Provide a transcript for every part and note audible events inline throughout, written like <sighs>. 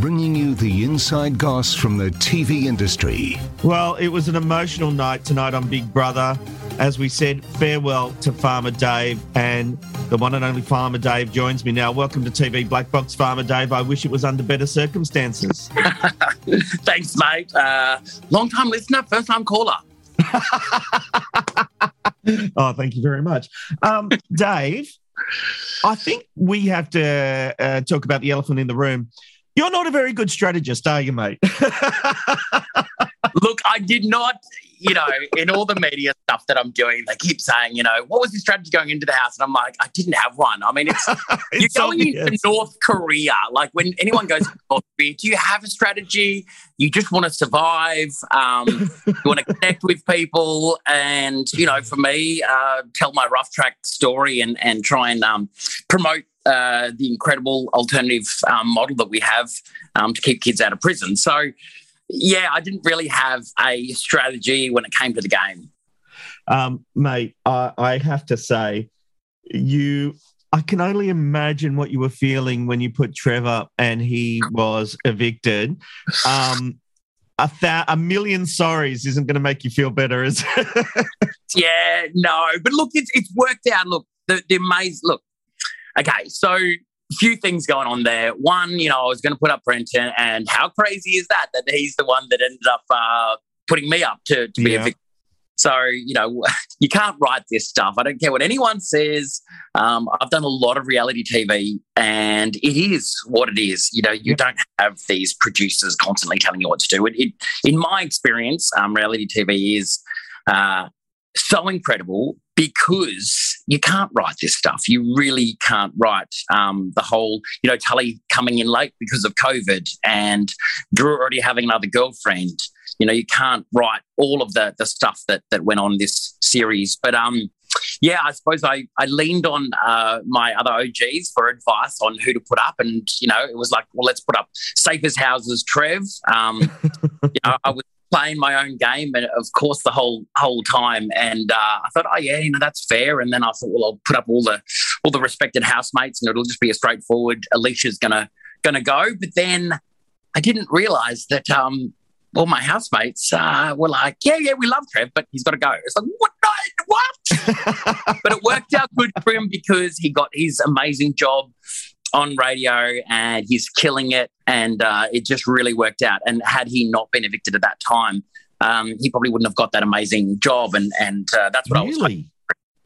bringing you the inside goss from the TV industry. Well, it was an emotional night tonight on Big Brother. As we said, farewell to Farmer Dave, and the one and only Farmer Dave joins me now. Welcome to TV Black Box, Farmer Dave. I wish it was under better circumstances. <laughs> Thanks, mate. Uh, long time listener, first time caller. <laughs> oh, thank you very much. Um, Dave, I think we have to uh, talk about the elephant in the room. You're not a very good strategist, are you, mate? <laughs> Look, I did not, you know, in all the media stuff that I'm doing, they keep saying, you know, what was the strategy going into the house? And I'm like, I didn't have one. I mean, it's, <laughs> you're going obvious. into North Korea. Like when anyone goes to North Korea, do you have a strategy? You just want to survive. Um, you want to <laughs> connect with people. And, you know, for me, uh, tell my ruff track story and, and try and um, promote uh, the incredible alternative um, model that we have um, to keep kids out of prison. So, yeah, I didn't really have a strategy when it came to the game. um, mate, I, I have to say, you. I can only imagine what you were feeling when you put Trevor and he was evicted. Um, a, thou- a million sorries isn't going to make you feel better, is it? <laughs> Yeah, no, but look, it's it's worked out. Look, the the maze. Look, okay, so a few things going on there. One, you know, I was going to put up Brenton, and how crazy is that? That he's the one that ended up uh, putting me up to to be Yeah. a victim. So you know, <laughs> you can't write this stuff. I don't care what anyone says. Um, I've done a lot of reality TV, and it is what it is. You know, you don't have these producers constantly telling you what to do. It, it in my experience, um, reality TV is. Uh, so incredible because you can't write this stuff. You really can't write um, the whole, you know, Tully coming in late because of COVID and Drew already having another girlfriend. You know, you can't write all of the the stuff that that went on this series. But um, yeah, I suppose I I leaned on uh, my other OGs for advice on who to put up, and you know, it was like, well, let's put up safe as houses, Trev. Um, <laughs> you know, I was playing my own game, and of course, the whole whole time. And uh, I thought, oh yeah, you know, that's fair. And then I thought, well, I'll put up all the all the respected housemates, and it'll just be a straightforward. Alicia's gonna gonna go, but then I didn't realize that. Um, all my housemates uh, were like, "Yeah, yeah, we love Trev, but he's got to go." It's like, "What? No, what?" <laughs> but it worked out good for him because he got his amazing job on radio and he's killing it. And uh, it just really worked out. And had he not been evicted at that time, um, he probably wouldn't have got that amazing job. And and uh, that's what I was. really?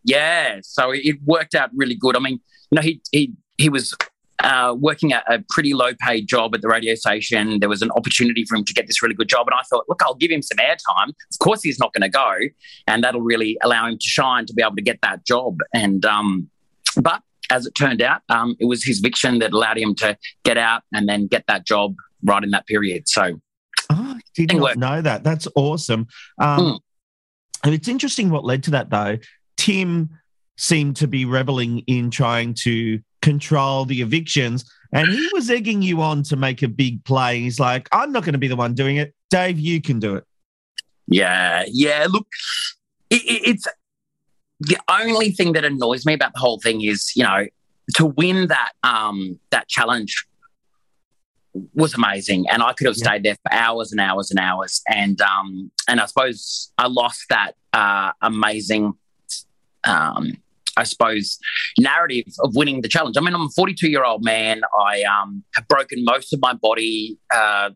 Yeah, so it, it worked out really good. I mean, you know, he he he was. Uh, working at a pretty low paid job at the radio station. There was an opportunity for him to get this really good job. And I thought, look, I'll give him some airtime. Of course, he's not going to go. And that'll really allow him to shine to be able to get that job. And, um, but as it turned out, um, it was his eviction that allowed him to get out and then get that job right in that period. So, Oh, I did not worked. know that. That's awesome. Um. And it's interesting what led to that, though. Tim seemed to be reveling in trying to control the evictions, and he was egging you on to make a big play. He's like, I'm not going to be the one doing it. Dave, you can do it. Yeah, yeah. Look, it, it, it's the only thing that annoys me about the whole thing is, you know, to win that um that challenge was amazing, and I could have Yeah. stayed there for hours and hours and hours, and um and I suppose I lost that uh amazing um I suppose, narrative of winning the challenge. I mean, I'm a 42 year old man. I um, have broken most of my body, uh,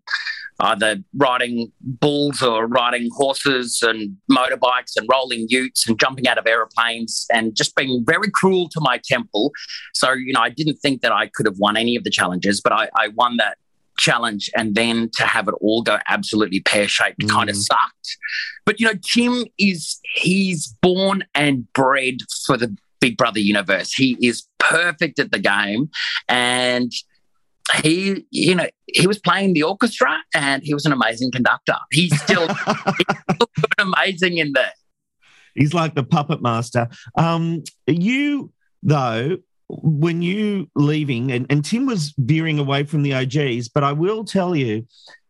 either riding bulls or riding horses and motorbikes and rolling utes and jumping out of aeroplanes and just being very cruel to my temple. So, you know, I didn't think that I could have won any of the challenges, but I, I won that challenge and then to have it all go absolutely pear-shaped mm. kind of sucked but you know tim is he's born and bred for the big brother universe. He is perfect at the game. And he you know he was playing the orchestra and he was an amazing conductor. He's still, <laughs> he's amazing in there. He's like the puppet master. Um you though when you leaving, and, and Tim was veering away from the OGs, but I will tell you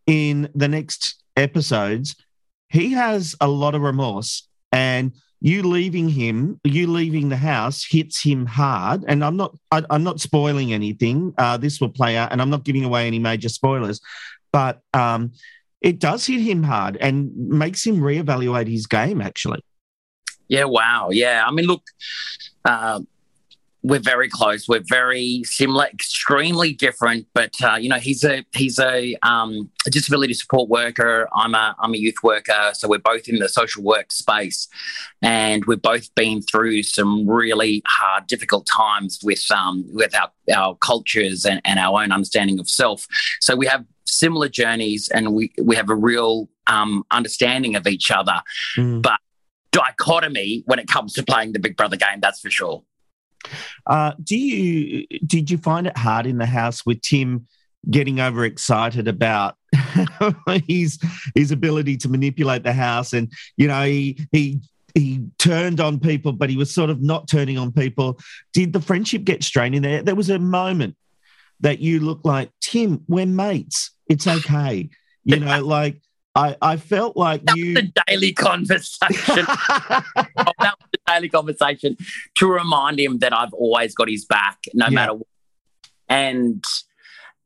in the next episodes, he has a lot of remorse. And you leaving him, you leaving the house hits him hard. And I'm not, I, am not spoiling anything. Uh, this will play out, and I'm not giving away any major spoilers, but um, it does hit him hard and makes him reevaluate his game. Actually. Yeah. Wow. Yeah. I mean, look. Uh, we're very close. We're very similar, extremely different. But uh, you know, he's a he's a, um, a, disability support worker. I'm a I'm a youth worker. So we're both in the social work space, and we've both been through some really hard, difficult times with um, with our our cultures and, and our own understanding of self. So we have similar journeys, and we we have a real um, understanding of each other. Mm. But dichotomy when it comes to playing the Big Brother game, that's for sure. Uh, do you did you find it hard in the house with Tim getting overexcited about <laughs> his his ability to manipulate the house and you know he he he turned on people but he was sort of not turning on people did the friendship get strained in there there was a moment that you look like tim we're mates it's okay you <laughs> know like I, I felt like you. The daily conversation. <laughs> daily conversation to remind him that I've always got his back, no yeah. matter what. And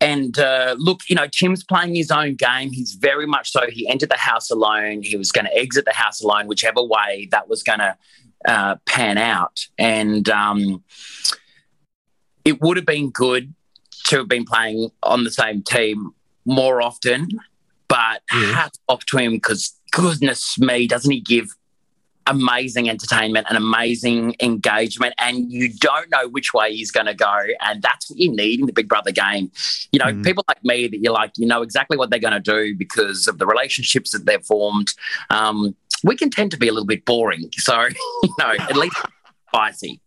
and uh, look, you know, Tim's playing his own game. He's very much so. He entered the house alone. He was going to exit the house alone, whichever way that was going to uh, pan out. And um, it would have been good to have been playing on the same team more often. But yeah. hats off to him because goodness me, doesn't he give amazing entertainment and amazing engagement, and you don't know which way he's going to go. And that's what you need in the Big Brother game. You know, mm. people like me that you're like, you know exactly what they're going to do because of the relationships that they've formed. Um, we can tend to be a little bit boring. So, <laughs> you know, at least spicy.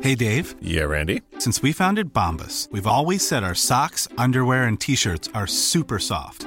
Hey, Dave. Yeah, Randy. Since we founded Bombas, we've always said our socks, underwear, and t shirts are super soft.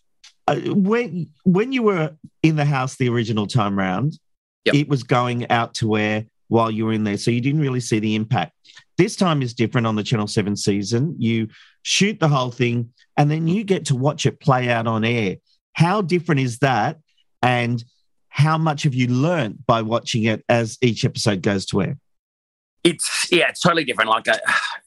when when you were in the house the original time round, yep. it was going out to air while you were in there, so you didn't really see the impact. This time is different on the Channel Seven season. You shoot the whole thing, and then you get to watch it play out on air. How different is that? And how much have you learned by watching it as each episode goes to air? It's yeah, it's totally different. Like, uh,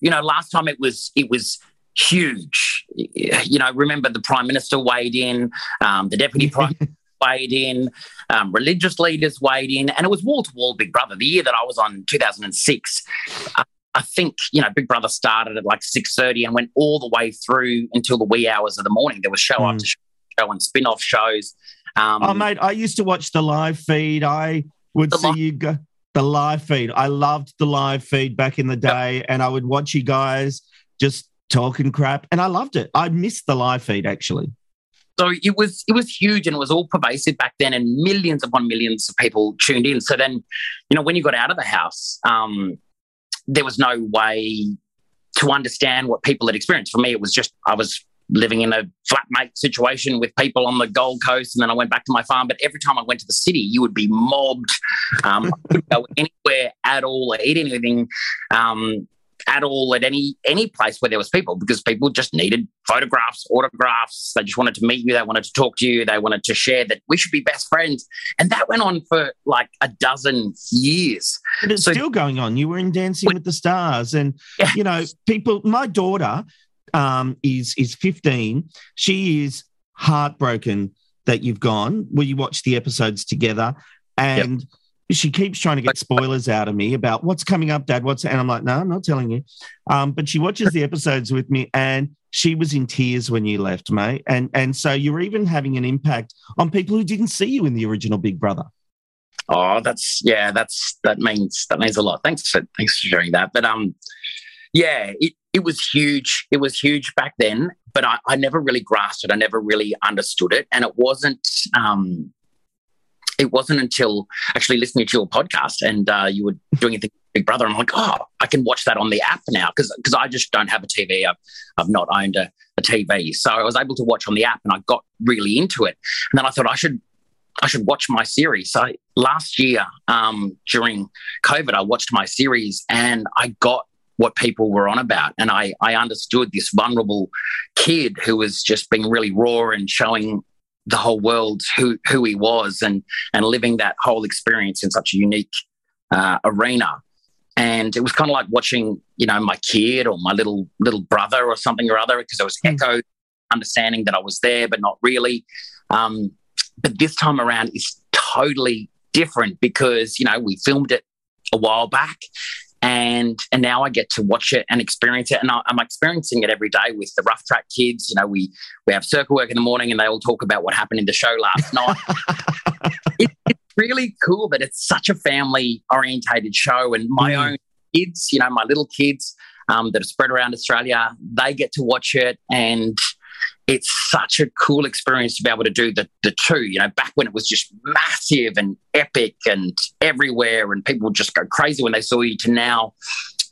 you know, last time it was it was huge. You know, remember the prime minister weighed in, um, the deputy prime <laughs> weighed in, um, religious leaders weighed in, and it was wall to wall Big Brother. The year that I was on, 2006. Uh, I think you know Big Brother started at like six thirty and went all the way through until the wee hours of the morning. There was show mm. after show and spin off shows. Um, oh mate, I used to watch the live feed. I would see li- you go the live feed. I loved the live feed back in the day, yep. and I would watch you guys just talking crap, and I loved it. I missed the live feed actually. So it was it was huge and it was all pervasive back then, and millions upon millions of people tuned in. So then, you know, when you got out of the house, um, there was no way to understand what people had experienced. For me, it was just I was living in a flatmate situation with people on the Gold Coast, and then I went back to my farm. But every time I went to the city, you would be mobbed. Um, I couldn't go <laughs> anywhere at all, or eat anything. Um, at all at any any place where there was people because people just needed photographs autographs they just wanted to meet you they wanted to talk to you they wanted to share that we should be best friends and that went on for like a dozen years But it's So- still going on. You were in Dancing with the Stars, and Yeah. you know, people. My daughter um, is is fifteen. She is heartbroken that you've gone. Well, you watch the episodes together, and she keeps trying to get spoilers out of me about what's coming up, Dad. What's and I'm like, no, I'm not telling you. Um, but she watches the episodes with me, and she was in tears when you left, mate. And and so you're even having an impact on people who didn't see you in the original Big Brother. Oh, that's yeah, that's that means that means a lot. Thanks for thanks for sharing that. But um, yeah, it it was huge. It was huge back then, but I, I never really grasped it. I never really understood it, and it wasn't um, it wasn't until actually listening to your podcast and uh, you were doing a Big Brother. I'm like, oh, I can watch that on the app now because because I just don't have a TV. I've I've not owned a, a TV, so I was able to watch on the app, and I got really into it. And then I thought I should I should watch my series. So last year, um, during COVID, I watched my series and I got what people were on about. And I, I understood this vulnerable kid who was just being really raw and showing the whole world who, who he was and, and living that whole experience in such a unique uh, arena. And it was kind of like watching, you know, my kid or my little little brother or something or other because I was echo, understanding that I was there, but not really. Um, but this time around is totally different because you know we filmed it a while back and and now I get to watch it and experience it. And I, I'm experiencing it every day with the ruff track kids. You know we we have circle work in the morning and they all talk about what happened in the show last <laughs> night. It, it's really cool that it's such a family orientated show. And my Mm. own kids you know my little kids um, that are spread around Australia they get to watch it. And it's such a cool experience to be able to do the the two. You know, back when it was just massive and epic and everywhere, and people would just go crazy when they saw you. To now,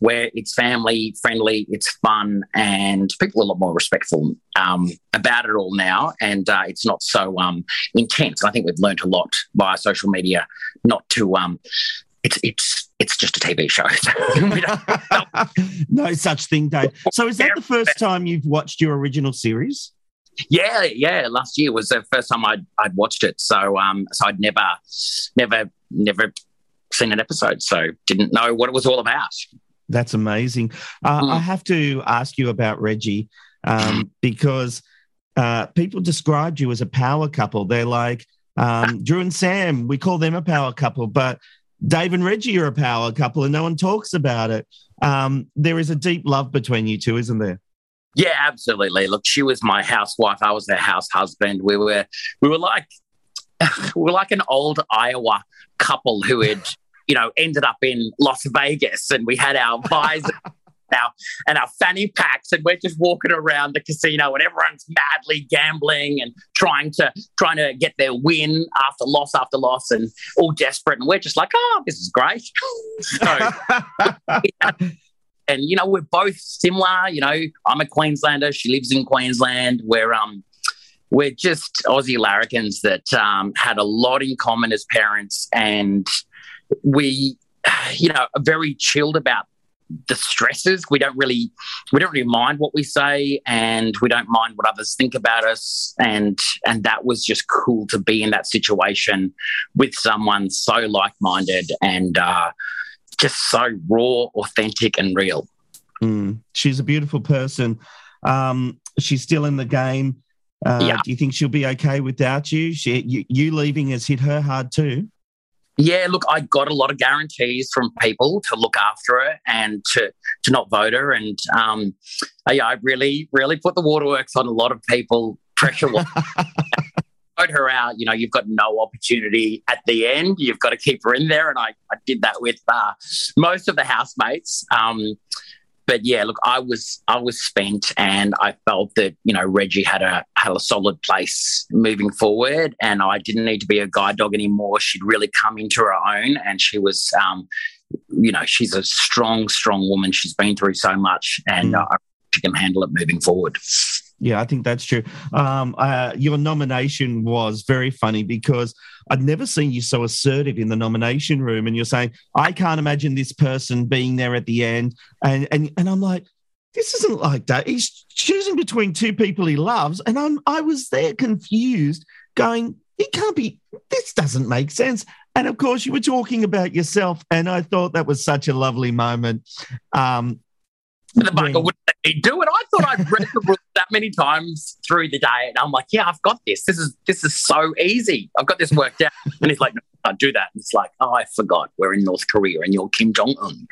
where it's family friendly, it's fun, and people are a lot more respectful um, about it all now, and uh, it's not so um, intense. I think we've learned a lot via social media not to. Um, it's it's it's just a TV show. <laughs> <laughs> No such thing, Dave. So is that the first time you've watched your original series? Yeah, yeah. Last year was the first time I'd I'd watched it. So um so I'd never never never seen an episode, so didn't know what it was all about. That's amazing. Uh, Mm. I have to ask you about Reggie um, <clears throat> because uh, people described you as a power couple. They're like um, <laughs> Drew and Sam. We call them a power couple, but Dave and Reggie are a power couple, and no one talks about it. Um, there is a deep love between you two, isn't there? Yeah, absolutely. Look, she was my housewife. I was their house husband. We were we were like <sighs> we were like an old Iowa couple who had, <laughs> you know, ended up in Las Vegas and we had our visors <laughs> our and our fanny packs and we're just walking around the casino and everyone's madly gambling and trying to trying to get their win after loss after loss and all desperate and we're just like, oh, this is great. <laughs> so and you know we're both similar you know. I'm a queenslander she lives in queensland. We're um we're just aussie larrikins that um, had a lot in common as parents and we you know are very chilled about the stresses. We don't really we don't really mind what we say and we don't mind what others think about us and and that was just cool to be in that situation with someone so like-minded and uh just so raw, authentic, and real. Mm. She's a beautiful person. Um, she's still in the game. Uh, Yeah. Do you think she'll be okay without you? She, you? You leaving has hit her hard too. Yeah, look, I got a lot of guarantees from people to look after her and to to not vote her, and um, I, I really, really put the waterworks on a lot of people. Pressure <laughs> her out. You know, you've got no opportunity at the end. You've got to keep her in there, and I, I did that with uh, most of the housemates. Um, but yeah, look, I was I was spent, and I felt that you know Reggie had a had a solid place moving forward, and I didn't need to be a guide dog anymore. She'd really come into her own, and she was, um, you know, she's a strong, strong woman. She's been through so much, and Mm. uh, she can handle it moving forward. Yeah, I think that's true. Um, uh, your nomination was very funny because I'd never seen you so assertive in the nomination room, and you're saying, "I can't imagine this person being there at the end," and and and I'm like, "This isn't like that." He's choosing between two people he loves, and I'm I was there confused, going, "He can't be. This doesn't make sense." And of course, you were talking about yourself, and I thought that was such a lovely moment. Um, And the wouldn't let me do it. I thought I'd read the rules that many times through the day, and I'm like, "Yeah, I've got this. This is this is so easy. I've got this worked out." And he's like, "No, I do that." And it's like, "Oh, I forgot. We're in North Korea, and you're Kim Jong Un."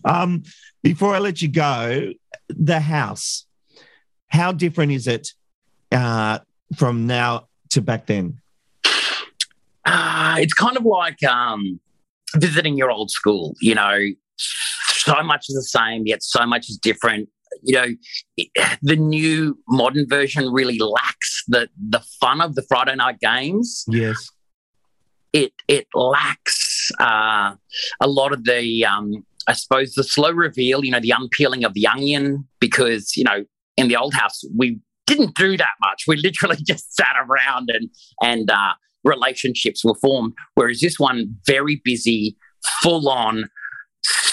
<laughs> um, before I let you go, the house. How different is it uh, from now to back then? Uh, it's kind of like um, visiting your old school. You know, so much is the same, yet so much is different. You know, it, <sighs> the new modern version really lacks the the fun of the Friday night games. Yes. It it lacks uh, a lot of the um, I suppose the slow reveal. You know, the unpeeling of the onion because you know in the old house we didn't do that much. We literally <laughs> just sat around and and uh, relationships were formed. Whereas this one, very busy, full on,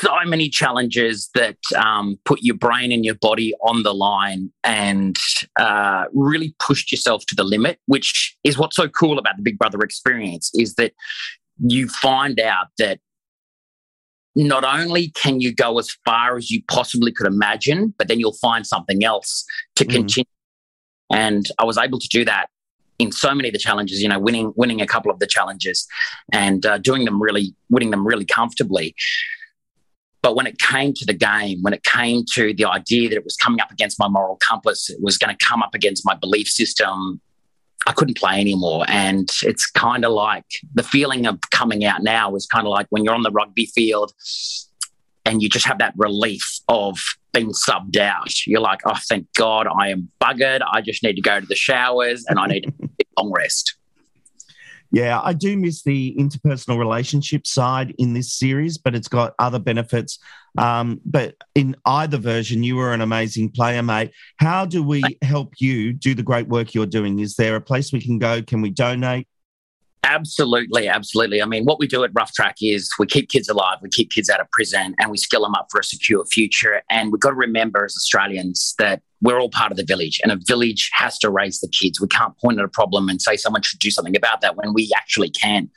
so many challenges that um, put your brain and your body on the line and uh, really pushed yourself to the limit. Which is what's so cool about the Big Brother experience is that you find out that not only can you go as far as you possibly could imagine, but then you'll find something else to Mhm. continue. And I was able to do that in so many of the challenges. You know, winning winning a couple of the challenges and uh, doing them really, winning them really comfortably. But when it came to the game, when it came to the idea that it was coming up against my moral compass, it was going to come up against my belief system, I couldn't play anymore. And it's kind of like the feeling of coming out now is kind of like when you're on the rugby field and you just have that relief of being subbed out. You're like, oh, thank God I am buggered. I just need to go to the showers and I need a <laughs> long rest. Yeah, I do miss the interpersonal relationship side in this series, but it's got other benefits. Um, but in either version, you were an amazing player, mate. How do we help you do the great work you're doing? Is there a place we can go? Can we donate? Absolutely, absolutely. I mean, what we do at Ruff Track is we keep kids alive, we keep kids out of prison, and we skill them up for a secure future. And we've got to remember as Australians that we're all part of the village, and a village has to raise the kids. We can't point at a problem and say someone should do something about that when we actually can.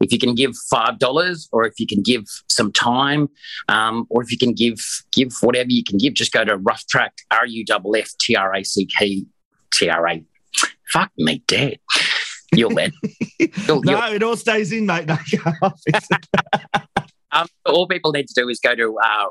If you can give five dollars, or if you can give some time, um, or if you can give give whatever you can give, just go to Ruff Track R U F F T R A C K T R A. Fuck me, dead. You'll let. You'll, No, you'll- it all stays in, mate. No, <laughs> um, all people need to do is go to uh,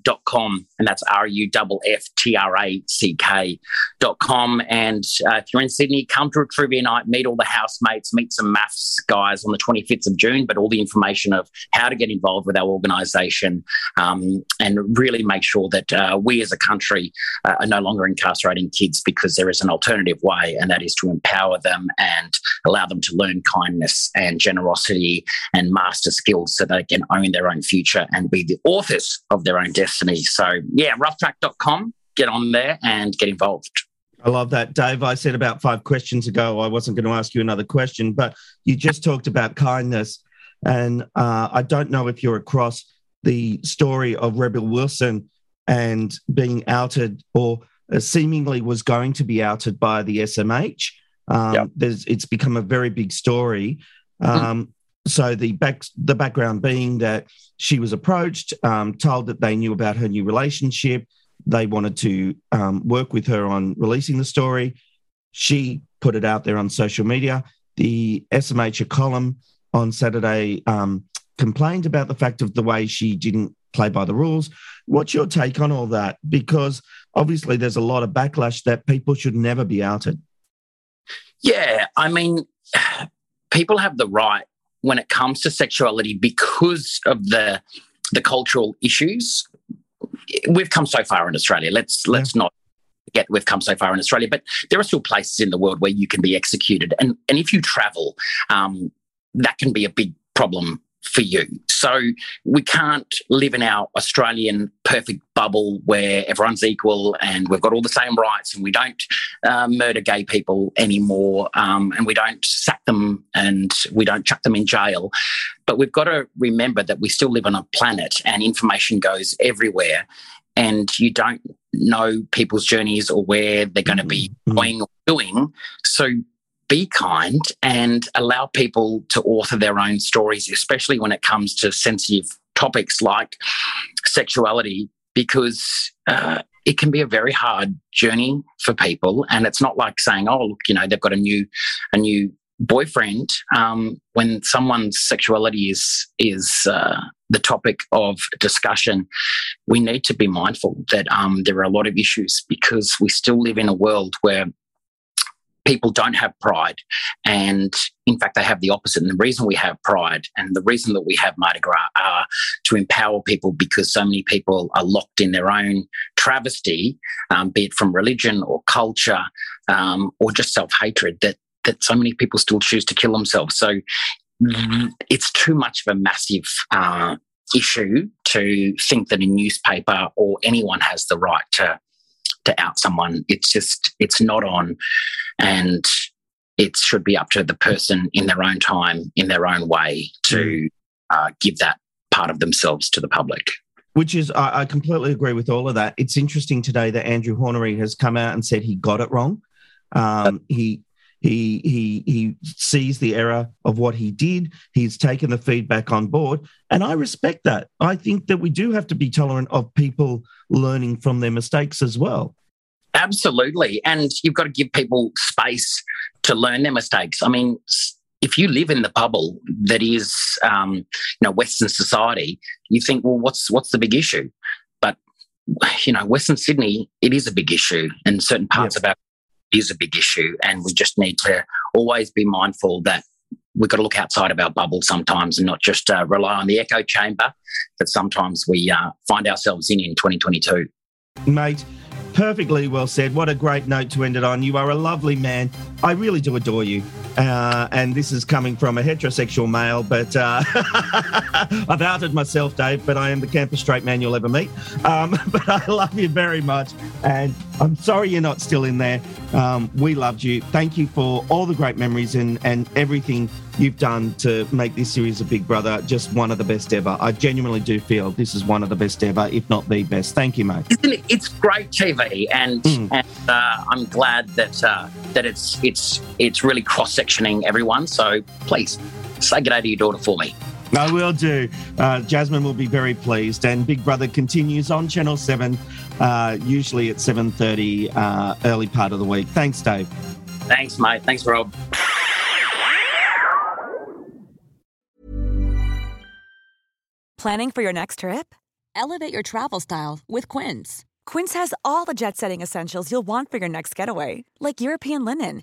rufftrack.com, and that's R U F F T R A C K dot com. And uh, if you're in Sydney, come to a trivia night, meet all the housemates, meet some maths guys on the 25th of June. But all the information of how to get involved with our organisation um, and really make sure that uh, we as a country uh, are no longer incarcerating kids because there is an alternative way, and that is to empower them and allow them to learn kindness and generosity and master skills so they can own their own future and be the authors of their own destiny. So, yeah, rufftrack.com, get on there and get involved. I love that, Dave. I said about five questions ago I wasn't going to ask you another question, but you just talked about kindness. And uh, I don't know if you're across the story of Rebel Wilson and being outed or uh, seemingly was going to be outed by the SMH. Um, Yep. there's, it's become a very big story. Um, so the back the background being that she was approached, um, told that they knew about her new relationship. They wanted to um, work with her on releasing the story. She put it out there on social media. The SMH column on Saturday um, complained about the fact of the way she didn't play by the rules. What's your take on all that? Because obviously there's a lot of backlash that people should never be outed. Yeah, I mean, <sighs> people have the right when it comes to sexuality because of the the cultural issues. We've come so far in Australia. Let's let's not forget we've come so far in Australia, but there are still places in the world where you can be executed, and and if you travel, um, that can be a big problem for you. So we can't live in our Australian perfect bubble where everyone's equal and we've got all the same rights and we don't uh, murder gay people anymore um, and we don't sack them and we don't chuck them in jail. But we've got to remember that we still live on a planet and information goes everywhere and you don't know people's journeys or where they're going to be going or doing. So be kind and allow people to author their own stories, especially when it comes to sensitive topics like sexuality, because uh, it can be a very hard journey for people. And it's not like saying, "Oh, look, you know, they've got a new, a new boyfriend." Um, when someone's sexuality is is uh, the topic of discussion, we need to be mindful that um, there are a lot of issues because we still live in a world where people don't have pride. And in fact, they have the opposite. And the reason we have pride and the reason that we have Mardi Gras are to empower people because so many people are locked in their own travesty, um, be it from religion or culture um, or just self hatred, that, that so many people still choose to kill themselves. So it's too much of a massive uh, issue to think that a newspaper or anyone has the right to to out someone. It's just it's not on, and it should be up to the person in their own time, in their own way, to uh, give that part of themselves to the public. Which is, I, I completely agree with all of that. It's interesting today that Andrew Hornery has come out and said he got it wrong. Um, he he he he sees the error of what he did. He's taken the feedback on board, and I respect that. I think that we do have to be tolerant of people learning from their mistakes as well. Absolutely, and you've got to give people space to learn their mistakes. I mean, if you live in the bubble that is, um, you know, Western society, you think, well, what's what's the big issue? But you know, Western Sydney, it is a big issue, and certain parts Yep. of our is a big issue, and we just need to always be mindful that we've got to look outside of our bubble sometimes and not just uh, rely on the echo chamber that sometimes we uh, find ourselves in in 2022. Mate, perfectly well said. What a great note to end it on. You are a lovely man. I really do adore you. Uh, and this is coming from a heterosexual male, but uh, <laughs> I've outed myself, Dave, but I am the campus straight man you'll ever meet. Um, <laughs> but I love you very much. And I'm sorry you're not still in there. Um, we loved you. Thank you for all the great memories and, and everything you've done to make this series of Big Brother just one of the best ever. I genuinely do feel this is one of the best ever, if not the best. Thank you, mate. Isn't it? It's great TV, and, and uh, I'm glad that uh, that it's it's it's really cross sectioning everyone. So please say good day to your daughter for me. I will do. Uh, Jasmine will be very pleased. And Big Brother continues on Channel 7, uh, usually at 7.30, uh, early part of the week. Thanks, Dave. Thanks, mate. Thanks, Rob. Planning for your next trip? Elevate your travel style with Quince. Quince has all the jet setting essentials you'll want for your next getaway, like European linen,